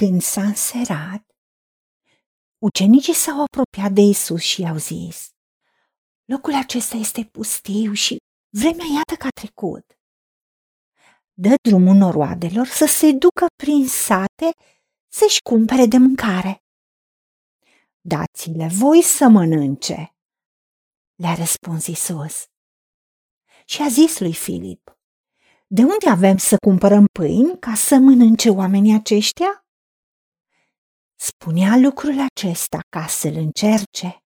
Când s-a înserat, ucenicii s-au apropiat de Isus și i-au zis, locul acesta este pustiu și vremea iată că a trecut. Dă drumul noroadelor să se ducă prin sate să-și cumpere de mâncare. Dați-le voi să mănânce, le-a răspuns Isus. Și a zis lui Filip, de unde avem să cumpărăm pâini ca să mănânce oamenii aceștia? Spunea lucrul acesta ca să-l încerce,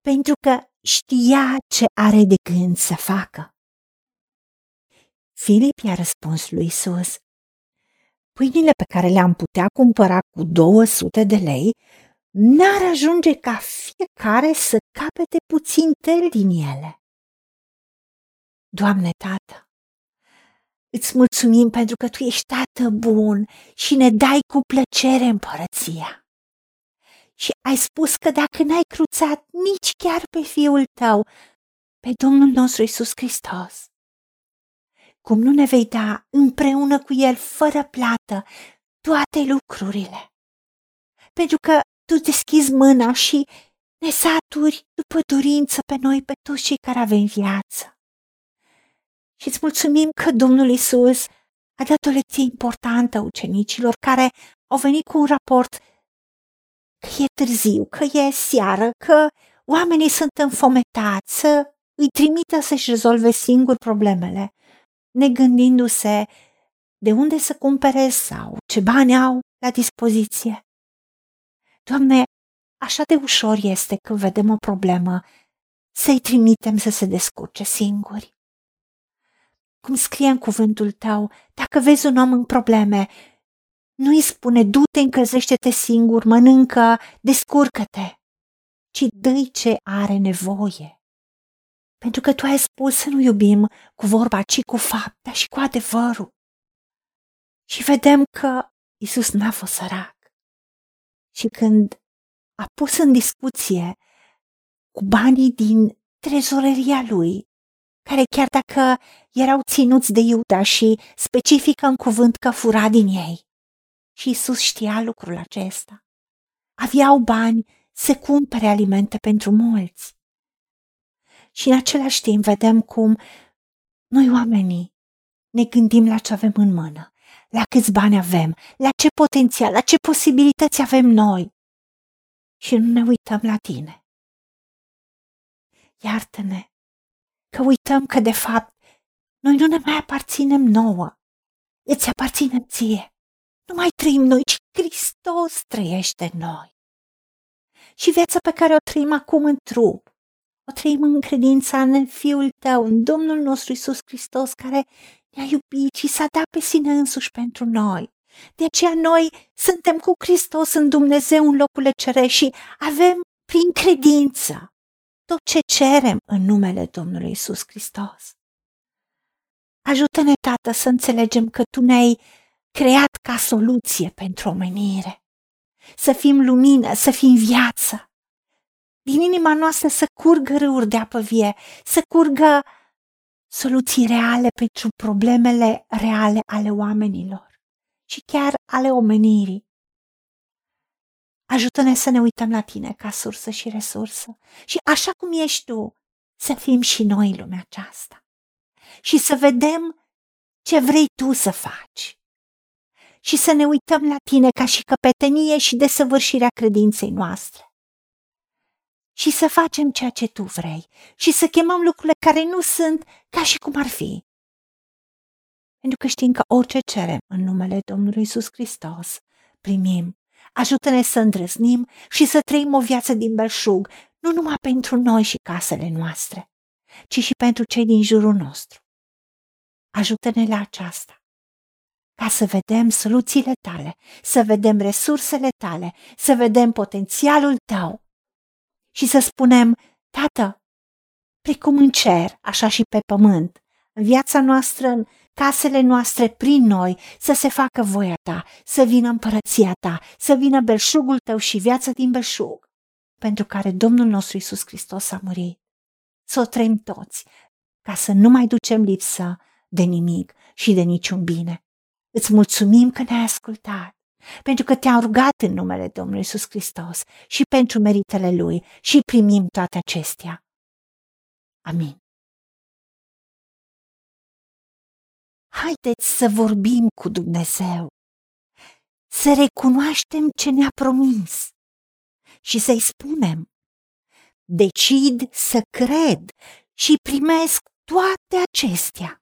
pentru că știa ce are de gând să facă. Filip i-a răspuns lui Isus, pâinile pe care le-am putea cumpăra cu 200 de lei n-ar ajunge ca fiecare să capete puțin tel din ele. Doamne, Tată, îți mulțumim pentru că Tu ești Tată bun și ne dai cu plăcere împărăția. Și ai spus că dacă n-ai cruțat nici chiar pe Fiul Tău, pe Domnul nostru Isus Hristos, cum nu ne vei da împreună cu El, fără plată, toate lucrurile. Pentru că Tu deschizi mâna și ne saturi după dorință pe noi, pe toți cei care avem viață. Și îți mulțumim că Domnul Isus a dat o lecție importantă ucenicilor care au venit cu un raport că e târziu, că e seară, că oamenii sunt înfometați, să îi trimită să-și rezolve singur problemele negândindu-se de unde să cumpere sau ce bani au la dispoziție. Doamne, așa de ușor este când vedem o problemă să-i trimitem să se descurce singuri. Cum scrie în cuvântul tău, dacă vezi un om în probleme, nu-i spune, du-te, încălzește-te singur, mănâncă, descurcă-te, ci dă ce are nevoie. Pentru că tu ai spus să nu iubim cu vorba, ci cu fapta și cu adevărul. Și vedem că Isus n-a fost sărac. Și când a pus în discuție cu banii din trezoreria lui, care chiar dacă erau ținuți de Iuda și specifică în cuvânt că fura din ei. Și Isus știa lucrul acesta. Aveau bani să cumpere alimente pentru mulți și în același timp vedem cum noi oamenii ne gândim la ce avem în mână, la câți bani avem, la ce potențial, la ce posibilități avem noi și nu ne uităm la tine. Iartă-ne că uităm că de fapt noi nu ne mai aparținem nouă, îți aparținem ție. Nu mai trăim noi, ci Hristos trăiește în noi. Și viața pe care o trăim acum în trup o trăim în credința în Fiul Tău, în Domnul nostru Isus Hristos, care ne-a iubit și s-a dat pe sine însuși pentru noi. De aceea noi suntem cu Hristos în Dumnezeu în locurile cerești și avem prin credință tot ce cerem în numele Domnului Isus Hristos. Ajută-ne, Tată, să înțelegem că Tu ne-ai creat ca soluție pentru omenire. Să fim lumină, să fim viață din inima noastră să curgă râuri de apă vie, să curgă soluții reale pentru problemele reale ale oamenilor și chiar ale omenirii. Ajută-ne să ne uităm la tine ca sursă și resursă și așa cum ești tu, să fim și noi în lumea aceasta și să vedem ce vrei tu să faci și să ne uităm la tine ca și căpetenie și desăvârșirea credinței noastre și să facem ceea ce tu vrei și să chemăm lucrurile care nu sunt ca și cum ar fi. Pentru că știm că orice cerem în numele Domnului Isus Hristos, primim. Ajută-ne să îndrăznim și să trăim o viață din belșug, nu numai pentru noi și casele noastre, ci și pentru cei din jurul nostru. Ajută-ne la aceasta ca să vedem soluțiile tale, să vedem resursele tale, să vedem potențialul tău și să spunem, Tată, precum în cer, așa și pe pământ, în viața noastră, în casele noastre, prin noi, să se facă voia ta, să vină împărăția ta, să vină belșugul tău și viața din belșug, pentru care Domnul nostru Isus Hristos a murit. Să o trăim toți, ca să nu mai ducem lipsă de nimic și de niciun bine. Îți mulțumim că ne-ai ascultat pentru că te-am rugat în numele Domnului Isus Hristos și pentru meritele Lui și primim toate acestea. Amin. Haideți să vorbim cu Dumnezeu, să recunoaștem ce ne-a promis și să-i spunem, decid să cred și primesc toate acestea.